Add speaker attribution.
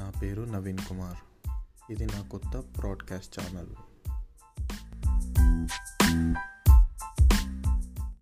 Speaker 1: నా పేరు నవీన్ కుమార్. ఇది నా కొత్త బ్రాడ్కాస్ట్ ఛానల్.